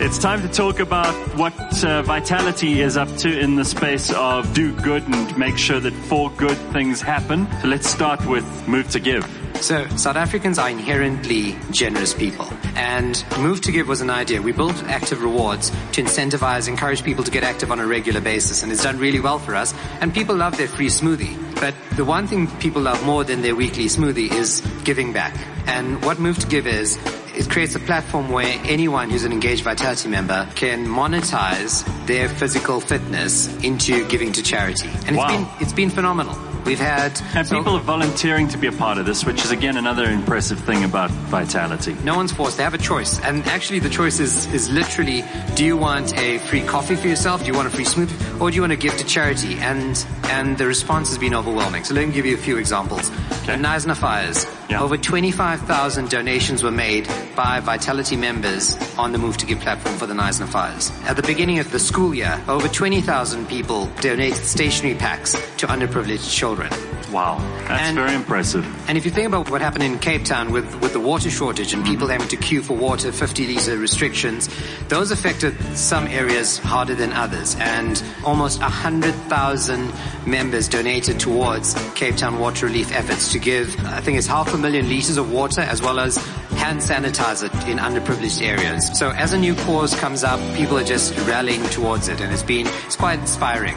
It's time to talk about what uh, Vitality is up to in the space of do good and make sure that four good things happen. So let's start with Move to Give. So South Africans are inherently generous people. And Move to Give was an idea. We built active rewards to incentivize, encourage people to get active on a regular basis. And it's done really well for us. And people love their free smoothie. But the one thing people love more than their weekly smoothie is giving back. And what Move to Give is, it creates a platform where anyone who's an engaged Vitality member can monetize their physical fitness into giving to charity. And Wow. it's been, it's been phenomenal. We've had And so- people are volunteering to be a part of this, which is again another impressive thing about Vitality. No one's forced. They have a choice. And actually the choice is, is literally, do you want a free coffee for yourself? Do you want a free smoothie? Or do you want to give to charity? And, and the response has been overwhelming. So let me give you a few examples. Okay. The fires. Yeah. Over 25,000 donations were made by Vitality members on the Move to Give platform for the Knysna fires. At the beginning of the school year, over 20,000 people donated stationery packs to underprivileged children. Wow, that's And- very impressive. And if you think about what happened in Cape Town with, with the water shortage and people having to queue for water, 50 litre restrictions, those affected some areas harder than others. And almost 100,000 members donated towards Cape Town water relief efforts to give, I think it's half a million litres of water as well as hand sanitizer in underprivileged areas. So as a new cause comes up, people are just rallying towards it and it's been, it's quite inspiring.